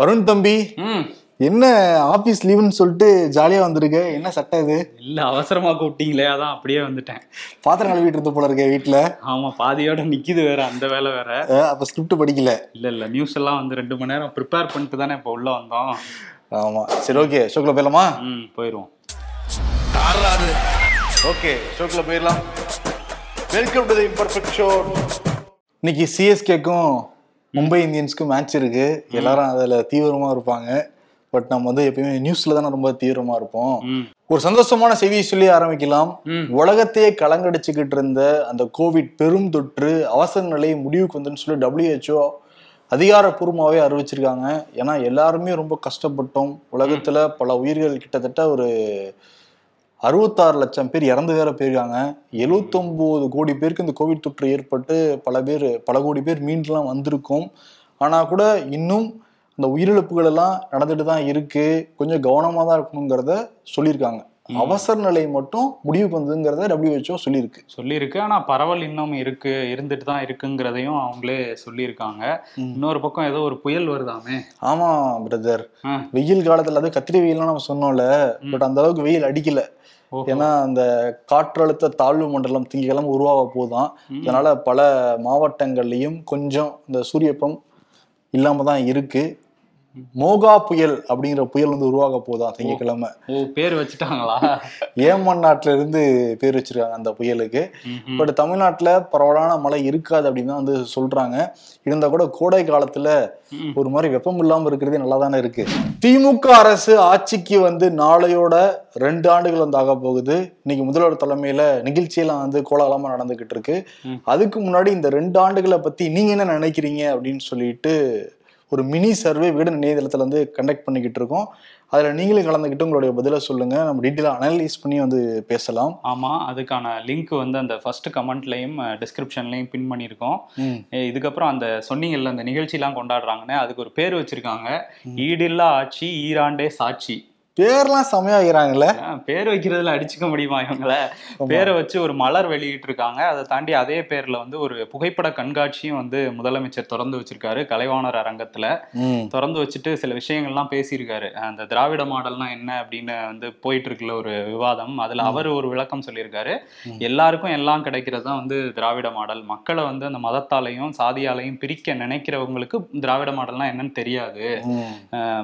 வருண் தம்பி ம். என்ன ஆபீஸ் லீவுன்னு சொல்லிட்டு ஜாலியா வந்திருக்க? என்ன சட்டம் இது? இல்ல அவசரமா கூப்பிட்டீங்களே அதான் அப்படியே வந்துட்டேன். பாத்திரம் கழுவிட்டு இருந்த போல இருக்க வீட்டுல ஆமா பாதியோட நிக்குது வேற அந்த வேலை வேற. அப்ப ஸ்கிரிப்ட் படிக்கல. இல்ல இல்ல நியூஸ் எல்லாம் வந்து ரெண்டு மணி நேரம் ப்ரிப்பேர் பண்ணிட்டு தானே இப்போ உள்ள வந்தோம். ஆமா. சரி ஓகே ஷோக்குள்ள போயிடலாமா? ம் போயிருவோம் ஓகே ஷோக்குள்ள போயிடலாம். Welcome to the imperfect show இன்னைக்கு சிஎஸ்கேக்கும் மும்பை இந்தியன்ஸ்க்கும் மேட்ச் இருக்கு. எல்லாரும் அதுல தீவிரமா இருப்பாங்க. பட் நம்ம வந்து எப்பயுமே நியூஸ்ல தானே ரொம்ப தீவிரமா இருப்போம். ஒரு சந்தோஷமான செய்தியை சொல்லி ஆரம்பிக்கலாம். உலகத்தையே கலங்கடிச்சுக்கிட்டு இருந்த அந்த கோவிட் பெரும் தொற்று அவசர நிலை முடிவுக்கு வந்துன்னு சொல்லி WHO அதிகாரப்பூர்வமாகவே அறிவிச்சிருக்காங்க. ஏன்னா எல்லாருமே ரொம்ப கஷ்டப்பட்டோம். உலகத்துல பல உயிர்கள் கிட்டத்தட்ட ஒரு அறுபத்தாறு லட்சம் பேர் இறந்து வேற போயிருக்காங்க. எழுவத்தொம்போது கோடி பேருக்கு இந்த கோவிட் தொற்று ஏற்பட்டு பல பேர் பல கோடி பேர் மீண்டுலாம் வந்திருக்கோம். ஆனா கூட இன்னும் அந்த உயிரிழப்புகள் எல்லாம் நடந்துட்டு தான் இருக்கு. கொஞ்சம் கவனமா தான் இருக்கணுங்கிறத சொல்லியிருக்காங்க. அவசர நிலை மட்டும் முடிவுக்கு வந்ததுங்கிறத WHO சொல்லியிருக்கு. சொல்லியிருக்கு. ஆனா பரவல் இன்னும் இருக்கு இருந்துட்டு தான் இருக்குங்கிறதையும் அவங்களே சொல்லியிருக்காங்க. இன்னொரு பக்கம் ஏதோ ஒரு புயல் வருதாமே. ஆமா பிரதர். வெயில் காலத்துல அது கத்திரி வெயில்லாம் நம்ம சொன்னோம்ல. பட் அந்த அளவுக்கு வெயில் அடிக்கல. ஏன்னா அந்த காற்றழுத்த தாழ்வு மண்டலம் திங்கக்கிழமை உருவாக போதான் அதனால பல மாவட்டங்கள்லயும் கொஞ்சம் இந்த சூரியப்பம் இல்லாம தான் இருக்கு. மோகா புயல் அப்படிங்கிற புயல் வந்து உருவாக போதான் திங்கக்கிழமை. ஓ பேர் வச்சுட்டாங்களா? ஏமன் நாட்டுல இருந்து பேர் வச்சிருக்காங்க அந்த புயலுக்கு. பட் தமிழ்நாட்டுல பரவலான மழை இருக்காது அப்படின்னு தான் வந்து சொல்றாங்க. இருந்தா கூட கோடை காலத்துல. ஒரு மாதிரி வெப்பம் இல்லாம இருக்கிறதே நல்லா தானே இருக்கு. திமுக அரசு ஆட்சிக்கு வந்து நாளையோட ரெண்டு ஆண்டுகள் வந்து ஆக போகுது. இன்னைக்கு முதல்வர் தலைமையில நிகழ்ச்சியெல்லாம் வந்து கோலாகலமா நடந்துகிட்டு இருக்கு. அதுக்கு முன்னாடி இந்த ரெண்டு ஆண்டுகளை பத்தி நீங்க என்ன நினைக்கிறீங்க அப்படின்னு சொல்லிட்டு ஒரு மினி சர்வே விகடன் இணையதளத்துல வந்து கண்டக்ட் பண்ணிக்கிட்டு இருக்கோம். அதுல நீங்களும் கலந்துக்கிட்டு உங்களுடைய பதிலை சொல்லுங்க. நம்ம டீட்டெயிலாக அனலைஸ் பண்ணி வந்து பேசலாம். ஆமா அதுக்கான லிங்க் வந்து அந்த ஃபர்ஸ்ட் கமெண்ட்லயும் டிஸ்கிரிப்ஷன்லயும் பின் பண்ணியிருக்கோம். இதுக்கப்புறம் அந்த சொன்னீங்கல்ல அந்த நிகழ்ச்சிலாம் கொண்டாடுறாங்கன்னு அதுக்கு ஒரு பேர் வச்சிருக்காங்க. ஈடில்லா ஆட்சி ஈராண்டே சாட்சி. பேர்லாம் செமையாகிறாங்கல்ல ஆ, பேர் வைக்கிறதுல அடிச்சுக்க முடியுமா இவங்கள? பேரை வச்சு ஒரு மலர் வெளியிட்டு இருக்காங்க அதை தாண்டி அதே பேர்ல வந்து ஒரு புகைப்பட கண்காட்சியும் வந்து முதலமைச்சர் திறந்து வச்சிருக்காரு கலைவாணர் அரங்கத்துல. திறந்து வச்சுட்டு சில விஷயங்கள்லாம் பேசியிருக்காரு. அந்த திராவிட மாடல்னா என்ன அப்படின்னு வந்து போயிட்டு இருக்குல்ல ஒரு விவாதம். அதுல அவர் ஒரு விளக்கம் சொல்லியிருக்காரு. எல்லாருக்கும் எல்லாம் கிடைக்கிறது தான் வந்து திராவிட மாடல். மக்களை வந்து அந்த மதத்தாலையும் சாதியாலையும் பிரிக்க நினைக்கிறவங்களுக்கு திராவிட மாடல்னா என்னன்னு தெரியாது.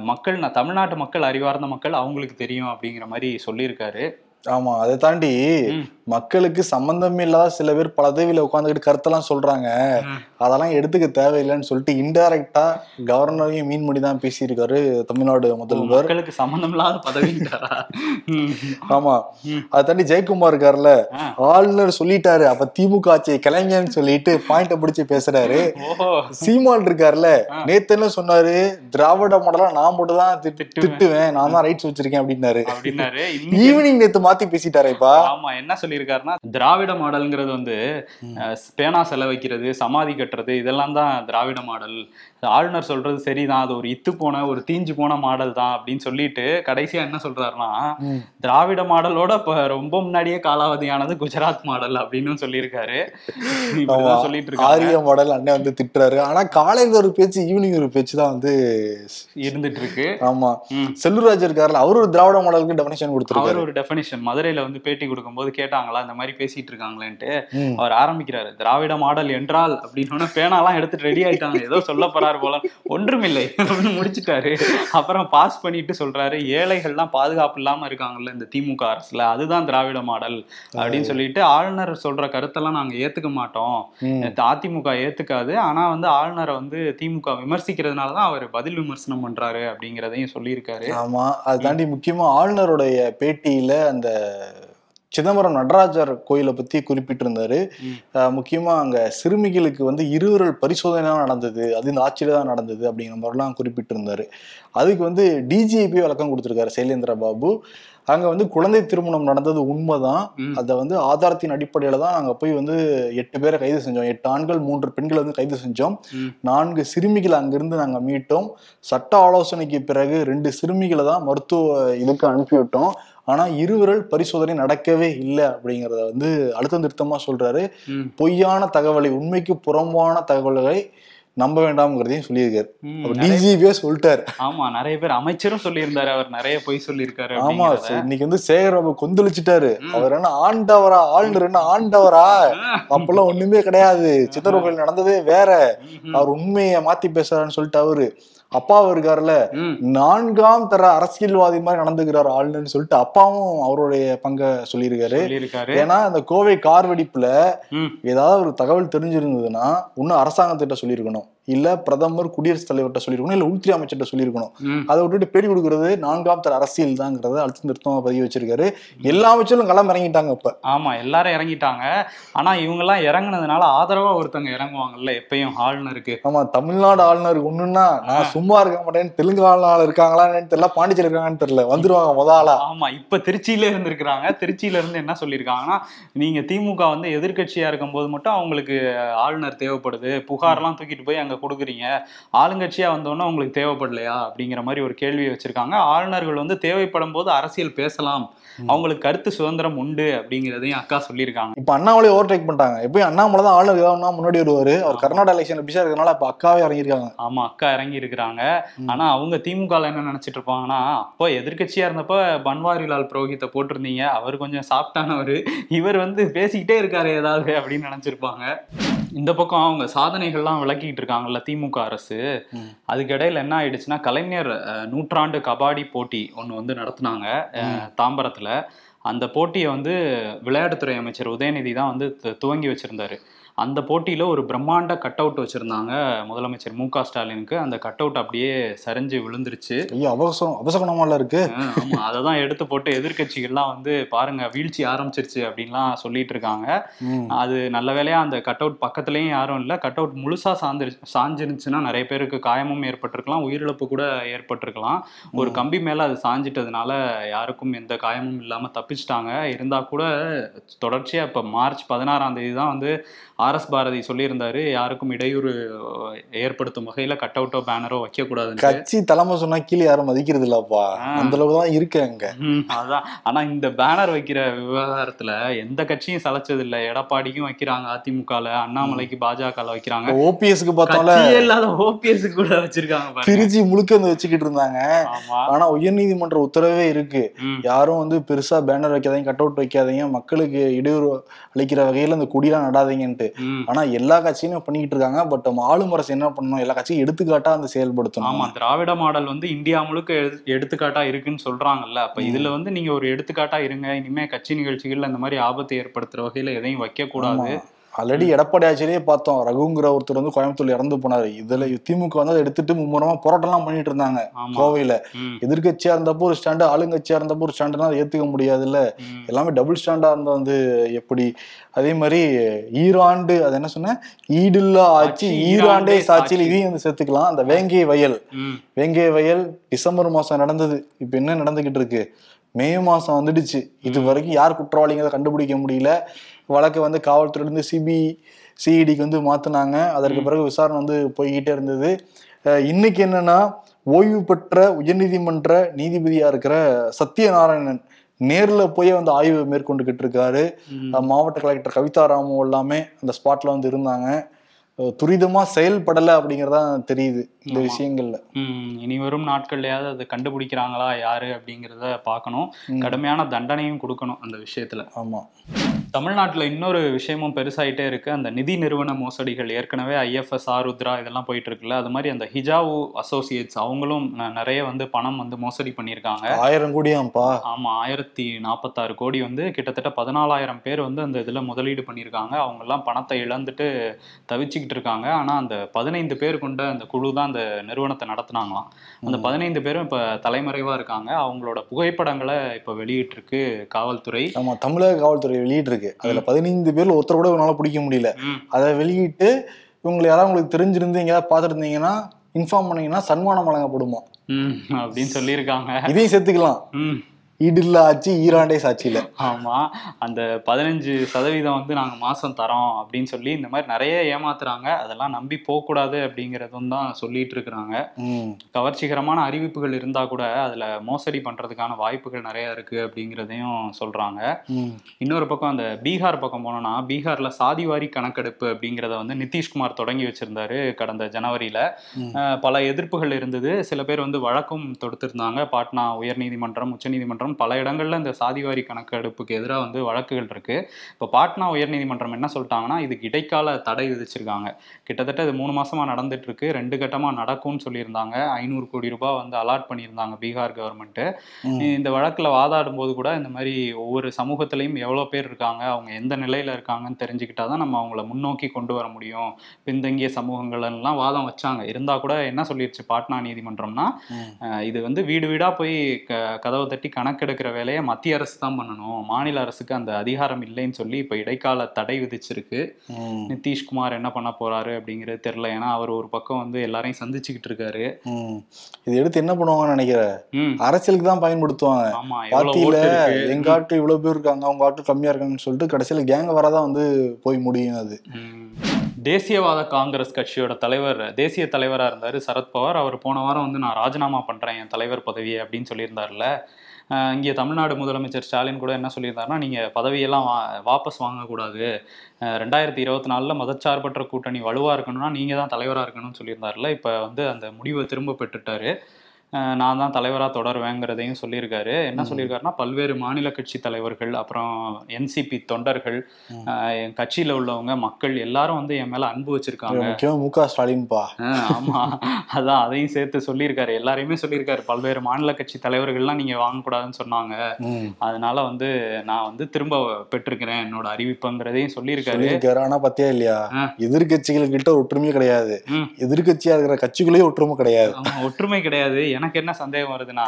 மக்கள் தமிழ்நாட்டு மக்கள் அறிவார்ந்த மக்கள் அவங்களுக்கு தெரியும் அப்படிங்கிற மாதிரி சொல்லியிருக்காரு. ஆமா அதை தாண்டி. மக்களுக்கு சம்பந்தம் இல்லாத சில பேர் பல தேவியில உட்காந்துக்கிட்டு கருத்தெல்லாம் சொல்றாங்க. அதெல்லாம் எடுத்துக்க தேவையில்லைன்னு சொல்லிட்டு இன்டைரக்டா கவர்னரையும் மீன் பண்ணி தான் பேசியிருக்காரு தமிழ்நாடு முதல்வர் மக்களுக்கு சம்பந்தம் இல்லாத ம். ஆமா. அதை தாண்டி ஜெயக்குமார் இருக்காருல்ல. ஆளுநர் சொல்லிட்டாரு அப்ப திமுக ஆட்சியை கிளைங்கன்னு சொல்லிட்டு பாயிண்ட பிடிச்சு பேசுறாரு சீமான் இருக்காருல்ல நேத்து என்ன சொன்னாரு திராவிட மாடலா நான் மட்டும் தான் திட்டுவேன். நான் தான் ரைட்ஸ் வச்சிருக்கேன் அப்படின்னாரு ஈவினிங் நேத்து மாத்தி பேசிட்டாரேப்பா ஆமா என்ன சொல்லியிருக்காருன்னா திராவிட மாடல்ங்கிறது வந்து பேனா செலவைக்கிறது சமாதி கட்டுறது இதெல்லாம் தான் திராவிட மாடல். ஆளுநர் சொல்றது சரிதான் அது ஒரு இத்து போன ஒரு தீஞ்சு போன மாடல் தான் அப்படின்னு சொல்லிட்டு கடைசியா என்ன சொல்றாருன்னா. திராவிட மாடலோட இப்ப ரொம்ப முன்னாடியே காலாவதியானது குஜராத் மாடல் அப்படின்னு சொல்லியிருக்காரு. சொல்லிட்டு ஆரிய மாடல் அண்ணன் வந்து திட்டுறாரு. ஆனா காலையில ஒரு பேச்சு ஈவினிங் ஒரு பேச்சு தான் வந்து இருந்துட்டு இருக்கு ஆமா. செல்லூராஜ் இருக்காருல்ல அவரு ஒரு திராவிட மாடலுக்கு டெபினேஷன் அவர் கொடுத்துருக்காரு ஒரு டெஃபினிஷன் மதுரையில வந்து பேட்டி கொடுக்கும்போது கேட்டாங்களா இந்த மாதிரி பேசிட்டு இருக்காங்களேன்ட்டு. அவர் ஆரம்பிக்கிறாரு திராவிட மாடல் என்றால் அப்படின்னு பேனாலாம் எடுத்துட்டு ரெடி ஆயிட்டாங்க. ஏதோ சொல்ல போறாரு போல. ஒன்றுமில்லை. முடிச்சிட்டாரு. அப்புறம் பாஸ் பண்ணிட்டு சொல்றாரு ஏழைகள்லாம் பாதுகாப்பு இல்லாம இருக்காங்கல்ல இந்த திமுக அரசுல அதுதான் திராவிட மாடல் அப்படின்னு சொல்லிட்டு ஆளுநர் சொல்ற கருத்தெல்லாம் நாங்க ஏத்துக்க மாட்டோம். அதிமுக ஏத்துக்காது. ஆனா வந்து ஆளுநரை வந்து திமுக விமர்சிக்கிறதுனாலதான் அவர் பதில் விமர்சனம் பண்றாரு அப்படிங்கிறதையும் சொல்லியிருக்காரு. ஆமா. அதை தாண்டி முக்கியமா ஆளுநருடைய பேட்டியில அந்த சிதம்பரம் நடராஜர் கோயிலை பத்தி குறிப்பிட்டிருந்தாரு. முக்கியமா அங்க சிறுமிகளுக்கு வந்து இருவிரல் பரிசோதனை நடந்தது. அது இந்த ஆட்சியில தான் நடந்தது அப்படிங்கிற மாதிரிலாம் குறிப்பிட்டிருந்தாரு. அதுக்கு வந்து டிஜிபி விளக்கம் கொடுத்திருக்காரு சைலேந்திர பாபு. அங்க வந்து குழந்தை திருமணம் நடந்தது உண்மைதான். அதை வந்து ஆதாரத்தின் அடிப்படையில தான் நாங்க போய் வந்து எட்டு பேரை கைது செஞ்சோம் எட்டு ஆண்கள் மூன்று பெண்களை வந்து கைது செஞ்சோம். நான்கு சிறுமிகளை அங்கிருந்து நாங்க மீட்டோம் சட்ட ஆலோசனைக்கு பிறகு ரெண்டு சிறுமிகளை தான் மருத்துவ இதுக்கு அனுப்பிவிட்டோம் ஆனா இருவிரல் பரிசோதனை நடக்கவே இல்லை அப்படிங்கறத வந்து அழுத்தம் திருத்தமா சொல்றாரு. பொய்யான தகவலை உண்மைக்கு புறம்பான தகவல்களை நம்ப வேண்டாம்ங்கிறதையும் சொல்லியிருக்காரு. டிஜிபியே சொல்லிட்டாரு. ஆமா நிறைய பேர் அமைச்சரும் சொல்லியிருந்தாரு. அவர் நிறைய பொய் சொல்லியிருக்காரு ஆமா. இன்னைக்கு வந்து சேகர் பாபு கொந்தளிச்சிட்டாரு. அவர் என்ன ஆண்டவரா ஆளுநர் என்ன ஆண்டவரா? அப்பெல்லாம் ஒண்ணுமே கிடையாது. சித்தர் கோயில் நடந்ததே வேற. அவர் உண்மையை மாத்தி பேசுறாருன்னு சொல்லிட்டு அவரு. அப்பாவும் இருக்காருல்ல நான்காம் தர அரசியல்வாதி மாதிரி நடந்துக்கிறார் ஆளுநர்னு சொல்லிட்டு அப்பாவும் அவருடைய பங்க சொல்லியிருக்காரு. ஏன்னா இந்த கோவை கார் வெடிப்புல ஏதாவது ஒரு தகவல் தெரிஞ்சிருந்ததுன்னா இன்னும் அரசாங்கத்திட்ட சொல்லியிருக்கணும். இல்ல பிரதமர் குடியரசுத் தலைவர்கிட்ட சொல்லியிருக்கணும் இல்ல உள்துறை அமைச்சர்கிட்ட சொல்லியிருக்கணும். அதை விட்டுட்டு பேடி கொடுக்கறது நான்காம் தர அரசியல் தாங்கிறத அழுத்தம் திருத்தமா பதிவு வச்சிருக்காரு. எல்லா அமைச்சரும் களம் இறங்கிட்டாங்க இப்ப. ஆமா எல்லாரும் இறங்கிட்டாங்க. ஆனா இவங்க எல்லாம் இறங்குனதுனால ஆதரவா ஒருத்தவங்க இறங்குவாங்கல்ல எப்பயும் ஆளுநருக்கு ஆமா தமிழ்நாடு ஆளுநர் ஒண்ணுன்னா நான் சும்மா இருக்க மாட்டேன் தெலுங்கு ஆளுநர் இருக்காங்களான்னு தெரியல பாண்டிச்சேரி இருக்காங்கன்னு தெரியல வந்துருவாங்க முத ஆளா. ஆமா இப்ப திருச்சியில இருந்திருக்கிறாங்க. திருச்சியில இருந்து என்ன சொல்லியிருக்காங்கன்னா நீங்க திமுக வந்து எதிர்க்கட்சியா இருக்கும்போது மட்டும் அவங்களுக்கு ஆளுநர் தேவைப்படுது புகார்லாம் தூக்கிட்டு போய் அங்க கொடுக்குறீங்க? ஆளுங்கட்சியா வந்தோன்னா உங்களுக்கு தேவைப்படலையா? அப்படிங்கிற மாதிரி ஒரு கேள்வியை வச்சிருக்காங்க. ஆளுநர்கள் வந்து தேவைப்படும் போது அரசியல் பேசலாம். அவங்களுக்கு கருத்து சுதந்திரம் உண்டு அப்படிங்கிறதையும் அக்கா சொல்லியிருக்காங்க. இப்ப அண்ணாமலை ஓவர்டேக் பண்ணிட்டாங்க. எப்பயும் அண்ணாமலை தான் ஆளுநர் ஏதாவது முன்னாடி வருவாரு. அவர் கர்நாடகா எலெக்ஷன் பிஸியா இருக்கிறதுனால இப்ப அக்காவே இறங்கியிருக்காங்க. ஆமா அக்கா இறங்கி இருக்கிறாங்க ஆனா அவங்க திமுக என்ன நினைச்சிட்டு இருப்பாங்கன்னா அப்போ எதிர்க்கட்சியா இருந்தப்ப பன்வாரிலால் புரோஹித்தை போட்டிருந்தீங்க. அவர் கொஞ்சம் சாப்பிட்டானவர். இவர் வந்து பேசிக்கிட்டே இருக்காரு ஏதாவது அப்படின்னு நினைச்சிருப்பாங்க. இந்த பக்கம் அவங்க சாதனைகள்லாம் விளக்கிட்டு இருக்காங்கல்ல திமுக அரசு. ம். அதுக்கு இடையில என்ன ஆயிடுச்சுன்னா கலைஞர் நூற்றாண்டு கபாடி போட்டி ஒன்று வந்து நடத்துனாங்க தாம்பரத்துல. அந்த போட்டியை வந்து விளையாட்டுத்துறை அமைச்சர் உதயநிதி தான் வந்து துவங்கி வச்சிருந்தாரு. அந்த போட்டியில ஒரு பிரம்மாண்ட கட் அவுட் வச்சிருந்தாங்க முதலமைச்சர் மு க ஸ்டாலினுக்கு. அந்த கட் அவுட் அப்படியே சரிஞ்சு விழுந்துருச்சு. ஐயோ அபசகம் அபசகனமால இருக்கு. அஹ் ஆமா அதை தான் எடுத்து போட்டு எதிர்க்கட்சிகள்லாம் வந்து பாருங்க வீழ்ச்சி ஆரம்பிச்சிருச்சு அப்படின்லாம் சொல்லிட்டு இருக்காங்க. அது நல்ல வேளையா அந்த கட் அவுட் பக்கத்துலயும் யாரும் இல்லை. கட் அவுட் முழுசா சார்ந்து சாஞ்சிருந்துச்சுன்னா நிறைய பேருக்கு காயமும் ஏற்பட்டிருக்கலாம் உயிரிழப்பு கூட ஏற்பட்டிருக்கலாம். ஒரு கம்பி மேல அது சாஞ்சிட்டதுனால யாருக்கும் எந்த காயமும் இல்லாம தப்பிச்சிட்டாங்க. இருந்தா கூட தொடர்ச்சியா இப்ப மார்ச் பதினாறாம் தேதி தான் வந்து ஆர் எஸ் பாரதி சொல்லியிருந்தாரு யாருக்கும் இடையூறு ஏற்படுத்தும் வகையில கட் அவுட்டோ பேனரோ வைக்க கூடாதுன்னு கட்சி தலைமை சொன்னா கீழே யாரும் மதிக்கிறது இல்லப்பா. அந்த அளவுக்கு தான் இருக்கு அங்க. அதான். ஆனா இந்த பேனர் வைக்கிற விவகாரத்துல எந்த கட்சியும் சலைச்சது இல்ல எடப்பாடிக்கும் வைக்கிறாங்க அதிமுகல அண்ணாமலைக்கு பாஜகல வைக்கிறாங்க. ஓபிஎஸ்க்கு பார்த்தோம்ல கட்சியே இல்லாத ஓபிஎஸ் கூட வச்சிருக்காங்க திருச்சி முழுக்க வந்து வச்சுக்கிட்டு இருந்தாங்க. ஆனா உயர்நீதிமன்ற உத்தரவே இருக்கு. யாரும் வந்து பெருசா பேனர் வைக்காதீங்க கட் அவுட் வைக்காதீங்க மக்களுக்கு இடையூறு அளிக்கிற வகையில அந்த கொடியெல்லாம் நடாதீங்கன்ட்டு. ஆனா எல்லா கட்சியும் பண்ணிக்கிட்டு இருக்காங்க. பட் ஆளும் அரசு என்ன பண்ணணும்? எல்லா கட்சியும் எடுத்துக்காட்டா அந்த செயல்படுத்தணும். ஆமா திராவிட மாடல் வந்து இந்தியா முழுக்க எடு- எடுத்துக்காட்டா இருக்குன்னு சொல்றாங்கல்ல. அப்ப இதுல வந்து நீங்க ஒரு எடுத்துக்காட்டா இருங்க. இனிமே கட்சி நிகழ்ச்சிகள்ல இந்த மாதிரி ஆபத்தை ஏற்படுத்துற வகையில எதையும் வைக்க கூடாது ஆல்ரெடி எடப்பாடி ஆட்சியிலேயே பார்த்தோம். ரகுங்கிற ஒருத்தர் வந்து கோயம்புத்தூர்ல இறந்து போனாரு. இதுல திமுக வந்து அதை எடுத்துட்டு மும்முரமா போராட்டம்லாம் பண்ணிட்டு இருந்தாங்க கோவையில. ம், எதிர்க்கட்சியா இருந்தப்போ ஒரு ஸ்டாண்டு ஆளுங்கட்சியா இருந்தப்போ ஒரு ஸ்டாண்டுனா அதை ஏத்துக்க முடியாதுல்ல. ம். எல்லாமே டபுள் ஸ்டாண்டா இருந்தா வந்து எப்படி? அதே மாதிரி ஈராண்டு அது என்ன சொன்ன? ஈடில்லா ஆட்சி ஈராண்டே சாட்சியில் சாட்சி. இதையும் வந்து சேர்த்துக்கலாம். அந்த வேங்கை வயல். வேங்கை வயல் டிசம்பர் மாசம் நடந்தது. இப்ப என்ன நடந்துகிட்டு இருக்கு? மே மாசம் வந்துடுச்சு. இது வரைக்கும் யார் குற்றவாளிங்கிறத கண்டுபிடிக்க முடியல. வழக்கு வந்து காவல்துறை இருந்து சிபி சிஇடிக்கு வந்து மாத்துனாங்க. அதற்கு பிறகு விசாரணை வந்து போய்கிட்டே இருந்தது. இன்னைக்கு என்னன்னா ஓய்வு பெற்ற உயர்நீதிமன்ற நீதிபதியா இருக்கிற சத்யநாராயணன் நேர்ல போய் வந்து ஆய்வு மேற்கொண்டுகிட்டு இருக்காரு. மாவட்ட கலெக்டர் கவிதா ராமு எல்லாமே அந்த ஸ்பாட்ல வந்து இருந்தாங்க. துரிதமா செயல்படல அப்படிங்கறதா தெரியுது இந்த. விஷயங்கள்ல. இனி வரும் நாட்கள்லயாவது அதை கண்டுபிடிக்கிறாங்களா யாரு அப்படிங்கிறத பார்க்கணும். கடுமையான தண்டனையும் கொடுக்கணும் அந்த விஷயத்துல. ஆமா. தமிழ்நாட்டுல இன்னொரு விஷயமும் பெருசாயிட்டே இருக்கு. அந்த நிதி நிறுவன மோசடிகள் ஏற்கனவே ஐஎஃப்எஸ் ஆருத்ரா இதெல்லாம் போயிட்டு இருக்குல்ல அது மாதிரி அந்த ஹிஜாவு அசோசியேட்ஸ் அவங்களும் நிறைய வந்து பணம் வந்து மோசடி பண்ணியிருக்காங்க. ஆயிரம் கோடியாம்பா ஆமா ஆயிரத்தி நாற்பத்தாறு கோடி வந்து கிட்டத்தட்ட பதினாலாயிரம் பேர் வந்து அந்த இதுல முதலீடு பண்ணியிருக்காங்க. அவங்க எல்லாம் பணத்தை இழந்துட்டு தவிச்சுக்கிட்டு இருக்காங்க ஆனா அந்த பதினைந்து பேர் கொண்ட அந்த குழு தான் அந்த நிறுவனத்தை நடத்துனாங்களாம். அந்த பதினைந்து பேரும் இப்ப தலைமறைவா இருக்காங்க. அவங்களோட புகைப்படங்களை இப்ப வெளியிட்டிருக்கு காவல்துறை. ஆமா தமிழக காவல்துறை வெளியிட்டு இருக்கு அதுல பதினைந்து பேர்ல ஒருத்தர் கூட உன்னால பிடிக்க முடியல. அதை வெளியிட்டு இவங்களை யாராவது உங்களுக்கு தெரிஞ்சிருந்து எங்கேயாவது பார்த்துருந்தீங்கன்னா இன்ஃபார்ம் பண்ணீங்கன்னா சன்மானம் வழங்கப்படுமா? ம், அப்படின்னு சொல்லியிருக்காங்க. இதையும் சேர்த்துக்கலாம். ம். ஈடில்லா ஆட்சி ஈராண்டே சாட்சியில. ஆமா. அந்த பதினஞ்சு சதவீதம் வந்து நாங்க மாசம் தரோம் அப்படின்னு சொல்லி இந்த மாதிரி நிறைய ஏமாத்துறாங்க. அதெல்லாம் நம்பி போக கூடாது அப்படிங்கறதும் தான் சொல்லிட்டு இருக்கிறாங்க. கவர்ச்சிகரமான அறிவிப்புகள் இருந்தா கூட அதுல மோசடி பண்றதுக்கான வாய்ப்புகள் நிறைய இருக்கு அப்படிங்கிறதையும் சொல்றாங்க. ம். இன்னொரு பக்கம் அந்த பீகார் பக்கம் போனோம்னா பீகார்ல சாதிவாரி கணக்கெடுப்பு அப்படிங்கிறத வந்து நிதிஷ்குமார் தொடங்கி வச்சிருந்தாரு கடந்த ஜனவரியில. பல எதிர்ப்புகள் இருந்தது. சில பேர் வந்து வழக்கும் தொடுத்திருந்தாங்க. பாட்னா உயர்நீதிமன்றம் உச்சநீதிமன்றம் பல இடங்கள்ல இந்த சாதிவாரி கணக்கெடுப்புக்கு எதிராக வந்து வழக்குகள் இருக்கு. இப்போ பாட்னா உயர்நீதிமன்றம் என்ன சொல்லிட்டாங்கன்னா இதுக்கு இடைக்கால தடை விதிச்சிருக்காங்க. கிட்டத்தட்ட இது மூணு மாசமா நடந்துட்டு இருக்கு. ரெண்டு கட்டமா நடக்கும்னு சொல்லியிருந்தாங்க. ஐநூறு கோடி ரூபாய் வந்து அலாட் பண்ணியிருந்தாங்க பீகார் கவர்மெண்ட் ம். இந்த வழக்குல வாதாடும் போது கூட இந்த மாதிரி ஒவ்வொரு சமூகத்திலையும் எவ்வளவு பேர் இருக்காங்க அவங்க எந்த நிலையில இருக்காங்கன்னு தெரிஞ்சுக்கிட்டாதான் நம்ம அவங்கள முன்னோக்கி கொண்டு வர முடியும். பின்தங்கிய சமூகங்கள் எல்லாம் வாதம் வச்சாங்க. இருந்தா கூட என்ன சொல்லிருச்சு பாட்னா நீதிமன்றம்னா இது வந்து வீடு வீடா போய் க கதவை தட்டி கணக்கெடுக்கிற வேலையை மத்திய அரசு தான் பண்ணணும். மாநில அரசுக்கு அந்த அதிகாரம் இல்லைன்னு சொல்லி இப்ப இடைக்கால தடை விதிச்சிருக்கு. நிதிஷ்குமார் என்ன பண்ண போறாரு அப்படிங்கிறது தெரியல. ஏன்னா அவர் ஒரு பக்கம் வந்து எல்லாரையும் சந்திச்சுக்கிட்டு இருக்காரு. இது எடுத்து என்ன பண்ணுவாங்கன்னு நினைக்கிறேன் அரசியலுக்கு தான் பயன்படுத்துவாங்க. இருக்கு? எங்க ஆட்கள் இவ்வளவு பேர் இருக்காங்க அவங்க ஆட்கள் கம்மியா இருக்காங்கன்னு சொல்லிட்டு கடைசியில கேங்க வரதான் வந்து போய் முடியும் அது. தேசியவாத காங்கிரஸ் கட்சியோட தலைவர் தேசிய தலைவரா இருந்தாரு சரத்பவார். அவர் போன வாரம் வந்து நான் ராஜினாமா பண்றேன் என் தலைவர் பதவியை அப்படின்னு சொல்லியிருந்தாருல இங்கே தமிழ்நாடு முதலமைச்சர் ஸ்டாலின் கூட என்ன சொல்லியிருந்தாருன்னா நீங்கள் பதவியெல்லாம் வா வாபஸ் வாங்கக்கூடாது. ரெண்டாயிரத்தி இருபத்தி நாலில் மதச்சார்பற்ற கூட்டணி வலுவாக இருக்கணும்னா நீங்கள் தான் தலைவராக இருக்கணும்னு சொல்லியிருந்தாருல இப்போ வந்து அந்த முடிவை திரும்ப பெற்றுட்டாரு. நான் தான் தலைவராக தொடருவேங்கிறதையும் சொல்லியிருக்காரு. என்ன. சொல்லியிருக்காருன்னா பல்வேறு மாநில கட்சி தலைவர்கள் அப்புறம் என்சிபி தொண்டர்கள் என் கட்சியில உள்ளவங்க மக்கள் எல்லாரும் வந்து என் மேல அன்பு வச்சிருக்காங்க. மு க ஸ்டாலின்பா? அஹ் ஆமா. அதான் அதையும் சேர்த்து சொல்லியிருக்காரு. எல்லாரையுமே சொல்லியிருக்காரு. பல்வேறு மாநில கட்சி தலைவர்கள்லாம் நீங்க வாங்கக்கூடாதுன்னு சொன்னாங்க. அதனால வந்து நான் வந்து திரும்ப பெற்றிருக்கிறேன் என்னோட அறிவிப்புங்கிறதையும் சொல்லியிருக்காரு. சொல்லியிருக்காரு. ஆனா பத்தியா இல்லையா. எதிர்கட்சிகள் கிட்ட ஒற்றுமையே கிடையாது. எதிர்கட்சியா இருக்கிற கட்சிக்குள்ளேயே ஒற்றுமை கிடையாது. ஒற்றுமை கிடையாது. எனக்கு என்ன சந்தேகம் வருதுன்னா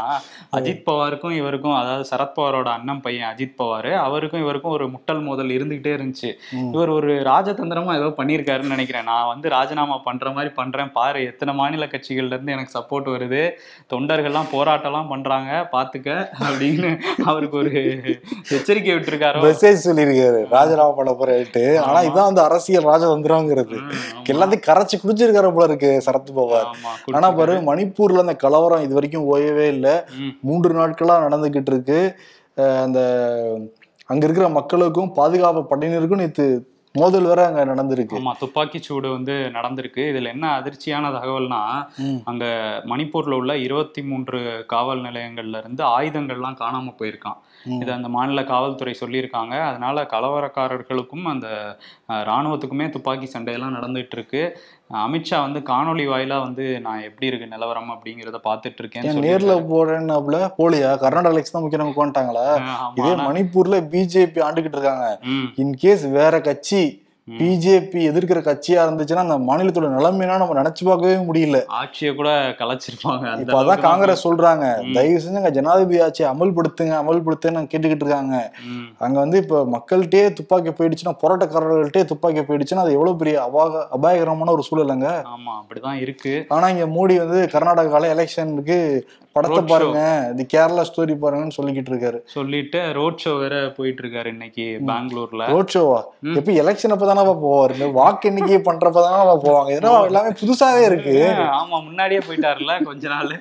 அஜித் பவாருக்கும் இவருக்கும் அதாவது சரத்பவாரோட அண்ணன் பையன் அஜித் பவார் அவருக்கும் இவருக்கும் ஒரு முட்டல் மோதல் இருந்துகிட்டே இருந்துச்சு. இவர் ஒரு ராஜதந்திரமா ஏதோ பண்ணியிருக்காருன்னு நினைக்கிறேன். நான் வந்து ராஜினாமா பண்ற மாதிரி பண்றேன். பாரு எத்தனை மாநில கட்சிகள்ல இருந்து எனக்கு சப்போர்ட் வருது. தொண்டர்கள்லாம் போராட்டம்லாம் பண்றாங்க பாத்துக்க அப்படின்னு அவருக்கு ஒரு எச்சரிக்கை விட்டுருக்காரோ? மெசேஜ் சொல்லியிருக்காரு. ராஜினாமா பண்ண போறேன்ட்டு. ஆனா. இதான் வந்து அரசியல் ராஜதந்திரங்கிறது. எல்லாத்தையும் கரைச்சு குடிச்சிருக்காரு போல இருக்கு சரத் பவார். ஆமா, ஆனா பாரு. மணிப்பூர்ல அந்த கலவரம் இது வரைக்கும் ஓயவே இல்லை. மூன்று நாட்களா நடந்துகிட்டு இருக்கு. அந்த அங்க இருக்கிற மக்களுக்கும் பாதுகாப்பு படையினருக்கும் நேத்து மோதல் வேற அங்க நடந்திருக்கு. ஆமா துப்பாக்கி சூடு வந்து நடந்திருக்கு. இதுல என்ன அதிர்ச்சியான தகவல்னா. அங்க மணிப்பூர்ல உள்ள இருபத்தி மூன்று காவல் நிலையங்கள்ல இருந்து ஆயுதங்கள்லாம் காணாம போயிருக்கான். இது அந்த மாநில காவல்துறை சொல்லியிருக்காங்க. அதனால கலவரக்காரர்களுக்கும் அந்த அஹ், ராணுவத்துக்குமே துப்பாக்கி சண்டையெல்லாம் நடந்துட்டு இருக்கு. அமித்ஷா வந்து காணொளி வாயிலா வந்து நான் எப்படி இருக்கு நிலவரம் அப்படிங்கிறத பார்த்துட்டு இருக்கேன்னு ஏன் நேர்ல. போறேன்னாப்ல போலியா கர்நாடக எலெக்ஷன் தான் முக்கியம் நமக்கு இதே மணிப்பூர்ல பிஜேபி ஆண்டுகிட்டு இருக்காங்க இன்கேஸ் வேற கட்சி. பிஜேபி எதிர்க்கிற கட்சியா இருந்துச்சுன்னா அந்த மாநிலத்தோட நிலைமைனா நம்ம நினைச்சு பார்க்கவே முடியல. ஆட்சியை கூட கலைச்சிருப்பாங்க. இப்ப அதான் காங்கிரஸ் சொல்றாங்க. தயவு செஞ்சு அங்க ஜனாதிபதி ஆட்சியை அமல்படுத்துங்க அமல்படுத்துன்னு கேட்டுக்கிட்டு இருக்காங்க. அங்க வந்து இப்ப மக்கள்கிட்டயே துப்பாக்கி போயிடுச்சுன்னா போராட்டக்காரர்கள்ட்டே துப்பாக்கி போயிடுச்சுன்னா அது எவ்வளவு பெரிய அபாக அபாயகரமான ஒரு சூழலுங்க ஆமா அப்படிதான் இருக்கு. ஆனா இங்க மோடி வந்து கர்நாடகால எலெக்ஷனுக்கு படத்தை. பாருங்க. இது கேரளா ஸ்டோரி பாருங்கன்னு சொல்லிக்கிட்டு இருக்காரு. சொல்லிட்டு ரோட் ஷோ வேற போயிட்டு இருக்காரு இன்னைக்கு பெங்களூர்ல. ரோட் ஷோவா. எப்ப எலெக்ஷன் அப்பதானே போவாரு? வாக்கு எண்ணிக்கை பண்றப்பதானே போவாங்க? ஏன்னா எல்லாமே புதுசாவே இருக்கு. ஆமா முன்னாடியே போயிட்டாருல கொஞ்ச நாள்.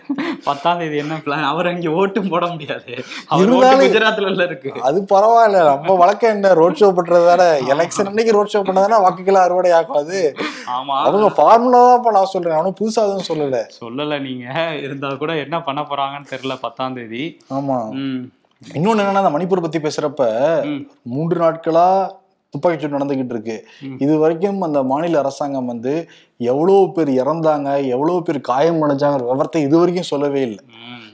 பத்தாம் தேதி என்ன பிளான் அவர் அங்க ஓட்டும் போட முடியாது. இருந்தாலும் குஜராத்ல இருக்கு. அது பரவாயில்ல. நம்ம வழக்கம் என்ன? ரோட் ஷோ பண்றதால எலெக்ஷன் அன்னைக்கு ரோட் ஷோ பண்ணதானே வாக்குகளை அறுவடை ஆகாது. ஆமா. அவங்க ஃபார்முலா தான் நான் சொல்றேன். அவனும் புதுசா எதுவும் சொல்லல. சொல்லல நீங்க. இருந்தா கூட என்ன பண்ண போறாங்கன்னு தெரியல பத்தாம் தேதி. ஆமா. இன்னொன்னு என்னன்னா அந்த மணிப்பூர் பத்தி பேசுறப்ப மூன்று நாட்களா துப்பாக்கிச்சூடு நடந்துகிட்டு இருக்கு. இது வரைக்கும் அந்த மாநில அரசாங்கம் வந்து எவ்வளவு பேர் இறந்தாங்க எவ்வளவு பேர் காயம் அடைஞ்சாங்க விவரத்தை இது வரைக்கும் சொல்லவே இல்லை.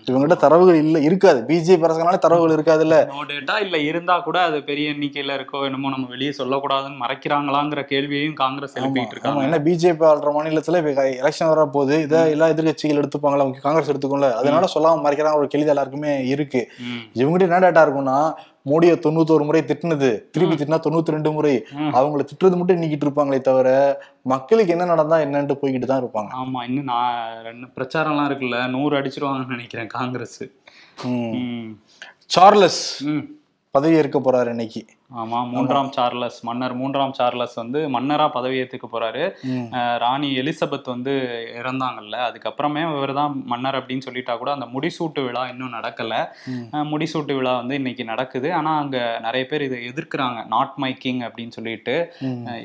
இவங்ககிட்ட தரவுகள் இல்ல இருக்காது. பிஜேபி அரசாங்கனால தரவுகள் இருக்காதுல்ல. நோ டேட்டா இல்ல இருந்தா கூட அது பெரிய எண்ணிக்கையில இருக்கோ என்னமோ நம்ம வெளியே சொல்லக்கூடாதுன்னு மறைக்கிறாங்களாங்கிற கேள்வியையும் காங்கிரஸ் எழுப்பிட்டு இருக்காங்க. என்ன பிஜேபி ஆள்ற மாநிலத்துல இப்ப எலெக்ஷன் வர போகுது இதை எல்லா எதிர்கட்சிகள் எடுத்துப்பாங்களா காங்கிரஸ் எடுத்துக்கோங்கள அதனால சொல்லாம மறைக்கிறாங்க ஒரு கேள்வி எல்லாருக்குமே இருக்கு. இவங்ககிட்ட என்ன டேட்டா இருக்கும்னா மோடியை தொண்ணூத்தோரு முறை திட்டுனது. திருப்பி திட்டினா தொண்ணூத்தி ரெண்டு முறை. அவங்கள திட்டுறது மட்டும் நீக்கிட்டு இருப்பாங்களே தவிர மக்களுக்கு என்ன நடந்தா என்னன்ட்டு போய்கிட்டு தான் இருப்பாங்க. ஆமா இன்னும் நான் ரெண்டு பிரச்சாரம்லாம் இருக்குல்ல நூறு அடிச்சிருவாங்கன்னு நினைக்கிறேன் காங்கிரஸ். சார்லஸ் பதவி ஏற்க போறாரு இன்னைக்கு. ஆமா மூன்றாம் சார்லஸ். மன்னர் மூன்றாம் சார்லஸ் வந்து மன்னரா பதவி ம். அஹ் ராணி எலிசபெத் வந்து இறந்தாங்கல்ல. அதுக்கப்புறமே இவர் தான் மன்னர் அப்படின்னு சொல்லிட்டா கூட அந்த முடிசூட்டு விழா இன்னும் நடக்கல. முடிசூட்டு விழா வந்து இன்னைக்கு நடக்குது. ஆனா அங்க நிறைய பேர் இதை எதிர்க்கிறாங்க. நாட் மை கிங் அப்படின்னு சொல்லிட்டு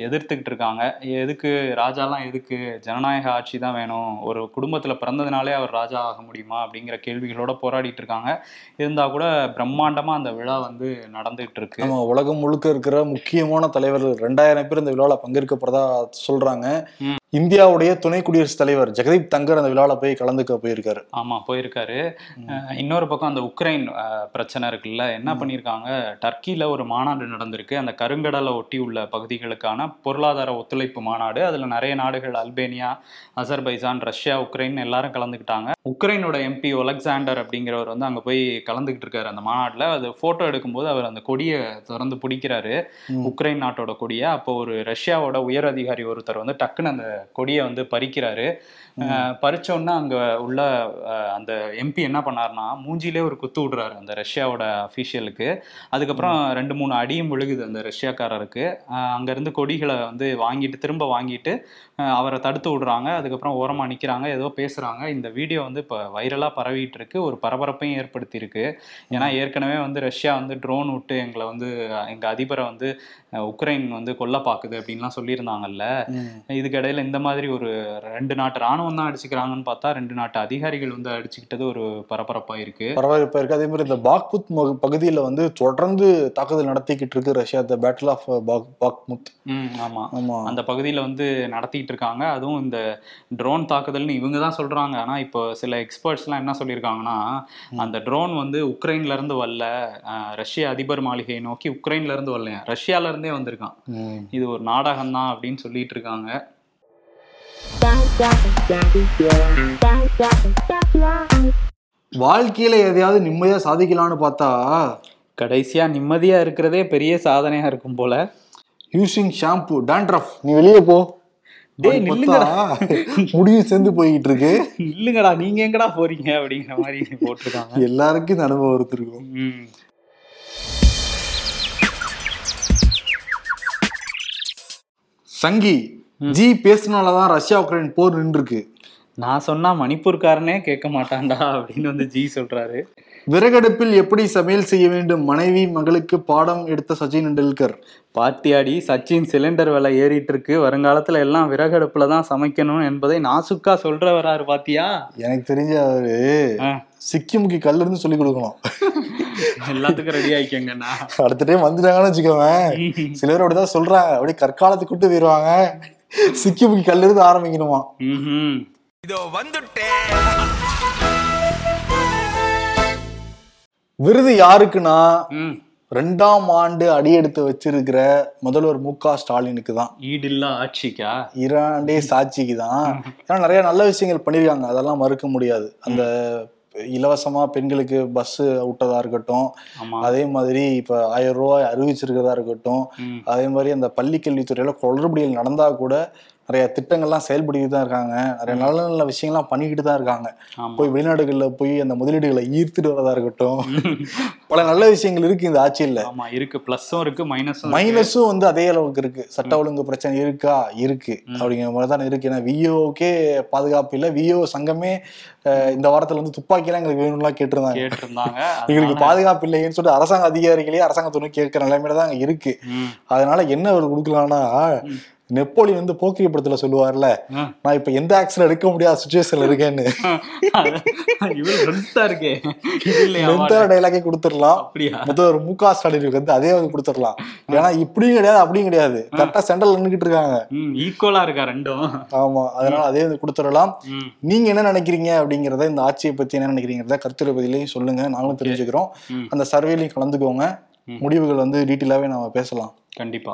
எதிர்த்துக்கிட்டு இருக்காங்க. எதுக்கு ராஜாலாம் எதுக்கு ஜனநாயக ஆட்சி தான் வேணும்? ஒரு குடும்பத்துல பிறந்ததுனாலே அவர் ராஜா ஆக முடியுமா? அப்படிங்கிற கேள்விகளோட போராடிட்டு இருக்காங்க. இருந்தா கூட பிரம்மாண்டமா அந்த விழா வந்து நடந்துகிட்டு இருக்கு. உலகம் முழுக்க இருக்கிற முக்கியமான தலைவர்கள் ரெண்டாயிரம் பேர் இந்த விழாவில் பங்கேற்க போறதா சொல்றாங்க இந்தியாவுடைய துணை குடியரசுத் தலைவர் ஜெகதீப் தங்கர் அந்த விழாவில் போய் கலந்துக்க போயிருக்காரு. ஆமா போயிருக்காரு. இன்னொரு பக்கம் அந்த உக்ரைன் பிரச்சனை இருக்குல்ல என்ன பண்ணியிருக்காங்க? டர்க்கியில ஒரு மாநாடு நடந்திருக்கு. அந்த கருங்கடலை ஒட்டி உள்ள பகுதிகளுக்கான பொருளாதார ஒத்துழைப்பு மாநாடு. அதுல நிறைய நாடுகள் அல்பேனியா அசர்பைஜான் ரஷ்யா உக்ரைன் எல்லாரும் கலந்துக்கிட்டாங்க. உக்ரைனோட எம்பி ஒலெக்சாண்டர் அப்படிங்கிறவர் வந்து அங்க போய் கலந்துக்கிட்டு இருக்காரு அந்த மாநாட்டுல. அது போட்டோ எடுக்கும்போது அவர் அந்த கொடியை திறந்து பிடிக்கிறாரு. உக்ரைன் நாட்டோட கொடியை. அப்போ ஒரு ரஷ்யாவோட உயர் அதிகாரி ஒருத்தர் வந்து டக்குன்னு அந்த கொடியை வந்து பறிக்கிறாரு. பறிச்சோன்னா அங்க உள்ள அந்த எம்பி என்ன பண்ணாருன்னா மூஞ்சிலே ஒரு குத்து விடுறாரு அந்த ரஷ்யாவோட அஃபீஷியலுக்கு அதுக்கப்புறம் ரெண்டு மூணு அடியும் விழுகுது அந்த ரஷ்யாக்காரருக்கு. அஹ், அங்க இருந்து கொடிகளை வந்து வாங்கிட்டு திரும்ப வாங்கிட்டு அவரை தடுத்து விடுறாங்க. அதுக்கப்புறம் ஓரமா நிக்கிறாங்க ஏதோ பேசுறாங்க. இந்த வீடியோ வந்து இப்போ வைரலா பரவிட்டு இருக்கு ஒரு பரபரப்பையும் ஏற்படுத்தி இருக்கு ஏன்னா ஏற்கனவே வந்து ரஷ்யா வந்து ட்ரோன் விட்டு எங்களை வந்து அஹ், எங்க அதிபரை வந்து உக்ரைன் வந்து கொல்ல பாக்குது அப்படின்லாம் சொல்லியிருந்தாங்கல்ல. ம். இந்த மாதிரி ஒரு ரெண்டு நாட்டு ராணுவம் தான் அடிச்சுக்கிறாங்கன்னு பார்த்தா ரெண்டு நாட்டு அதிகாரிகள் வந்து அடிச்சுக்கிட்டது ஒரு பரபரப்பா இருக்கு. பரவாயில்ல இருக்கு. அதே மாதிரி இந்த பாக்முத் ம- பகுதியில வந்து தொடர்ந்து தாக்குதல் நடத்திக்கிட்டு இருக்கு Russia the battle of Bakhmut ம் ஆமா. ஆமா. அந்த பகுதியில வந்து நடத்திட்டு இருக்காங்க. அதுவும் இந்த ட்ரோன் தாக்குதல்னு இவங்க தான் சொல்றாங்க. ஆனா இப்போ சில எக்ஸ்பர்ட்ஸ்லாம் என்ன சொல்லியிருக்காங்கன்னா அந்த ட்ரோன் வந்து உக்ரைன்ல இருந்து வரல. ரஷ்ய அதிபர் மாளிகையை நோக்கி உக்ரைன்ல இருந்து வரலையா ரஷ்யால இருந்தே வந்திருக்கான். இது ஒரு நாடகம் தான் அப்படின்னு சொல்லிட்டு இருக்காங்க. வாழ்க்கையில எதையாவது நிம்மதியா சாதிக்கலாம்னு பார்த்தா கடைசியா நிம்மதியா இருக்கிறதே பெரிய சாதனையா இருக்கும் போல. யூசிங் ஷாம்பு டேண்ட்ரஃப் நீ வெளியே போ. முடியும் சேர்ந்து போய்கிட்டு இருக்கு இல்லைங்கடா நீங்க எங்கடா போறீங்க அப்படிங்கிற மாதிரி போட்டிருக்காங்க. எல்லாருக்கும் இந்த அனுபவம் இருந்திருக்கும் ம். சங்கி. ஜி பேசினாலதான் ரஷ்யா உக்ரைன் போர் நின்றுருக்கு. நான் சொன்னா மணிப்பூர்காரனே கேட்க மாட்டான்டா அப்படின்னு வந்து ஜி சொல்றாரு. விறகடுப்பில் எப்படி சமையல் செய்ய வேண்டும்? மனைவி மகளுக்கு பாடம் எடுத்த சச்சின் டெண்டுல்கர். பாத்தியாடி சச்சின் சிலிண்டர் விலை ஏறிட்டு இருக்கு வருங்காலத்துல எல்லாம் விறகடுப்புல தான் சமைக்கணும் என்பதை நாசுக்கா சொல்ற வராரு பாத்தியா? எனக்கு தெரிஞ்ச அவரு சிக்கிமுக்கி கல்ல இருந்து சொல்லி கொடுக்கணும். எல்லாத்துக்கும் ரெடி ஆயிக்கங்கண்ணா அடுத்த டைம் வந்துட்டாங்கன்னு வச்சுக்கோவேன். சில பேர் அப்படிதான் சொல்றாங்க. அப்படியே கற்காலத்துக்கு கூட்டு போயிருவாங்க. சிக்கிமுக்கி கல்ல இருந்து ஆரம்பிக்கணுமா. இதோ வந்துட்டேன் விருது யாருக்குன்னா. ரெண்டாம் ஆண்டு அடியெடுத்து வச்சிருக்கிற முதல்வர் மு க ஸ்டாலினுக்கு தான். ஈடில்லா ஆட்சிக்கா? இரண்டே சாட்சிக்கு தான். ஏன்னா நிறைய நல்ல விஷயங்கள் பண்ணியிருக்காங்க. அதெல்லாம் மறுக்க முடியாது. அந்த இலவசமா பெண்களுக்கு பஸ் விட்டதா இருக்கட்டும். அதே மாதிரி இப்ப ஆயிரம் ரூபாய் அறிவிச்சிருக்கிறதா இருக்கட்டும். அதே மாதிரி அந்த பள்ளி கல்வித்துறையில குளறுபடிகள் நடந்தா கூட நிறைய திட்டங்கள்லாம் செயல்படுத்திட்டு தான் இருக்காங்க. நிறைய நல்ல நல்ல விஷயங்கள்லாம் பண்ணிக்கிட்டு தான் இருக்காங்க. போய் வெளிநாடுகள்ல போய் அந்த முதலீடுகளை ஈர்த்துட்டு வரதா இருக்கட்டும். பல நல்ல விஷயங்கள் இருக்கு இந்த ஆட்சியில். ஆமா இருக்கு. பிளஸும் இருக்கு மைனஸும் மைனஸும் வந்து அதே அளவுக்கு இருக்கு. சட்ட ஒழுங்கு பிரச்சனை இருக்கா? இருக்கு. அப்படிங்கிற மாதிரி தான் இருக்கு. ஏன்னா விஓக்கே பாதுகாப்பு இல்லை. விஓ சங்கமே இந்த வாரத்துல வந்து துப்பாக்கிலாம் எங்களுக்கு வேணும்லாம் கேட்டிருந்தாங்க. கேட்டிருந்தாங்க. எங்களுக்கு பாதுகாப்பு இல்லையேன்னு சொல்லிட்டு அரசாங்க அதிகாரிகளே அரசாங்கத்துறை கேட்கிற நிலைமையில தான் அங்க இருக்கு. அதனால என்ன அவர் கொடுக்கலாம்னா நெப்போலியன் வந்து போக்கிரி படத்துல சொல்லுவார்ல. நான் இப்ப எந்த ஆக்ஷன் எடுக்க முடியாத சுச்சுவேஷன்ல இருக்கேன்னு. டைலாக்கே கொடுத்துடலாம். அப்படியா? முதல்வர் மு க ஸ்டாலினுக்கு வந்து அதே வந்து கொடுத்துடலாம். ஏன்னா இப்படியும் கிடையாது அப்படியும் கிடையாது. கரெக்டா சென்ட்ரல் நின்றுகிட்டு இருக்காங்க. ஈக்குவலா இருக்கா ரெண்டும்? ஆமா அதனால அதே வந்து கொடுத்துடலாம். நீங்க என்ன நினைக்கிறீங்க அப்படிங்கறத இந்த ஆட்சியை பத்தி என்ன நினைக்கிறீங்கிறத கருத்துரை பதிலையும் சொல்லுங்க. நாங்களும் தெரிஞ்சுக்கிறோம். அந்த சர்வேலையும் கலந்துக்கோங்க. முடிவுகள் வந்து டீட்டெயிலாவே நாம பேசலாம். கண்டிப்பா.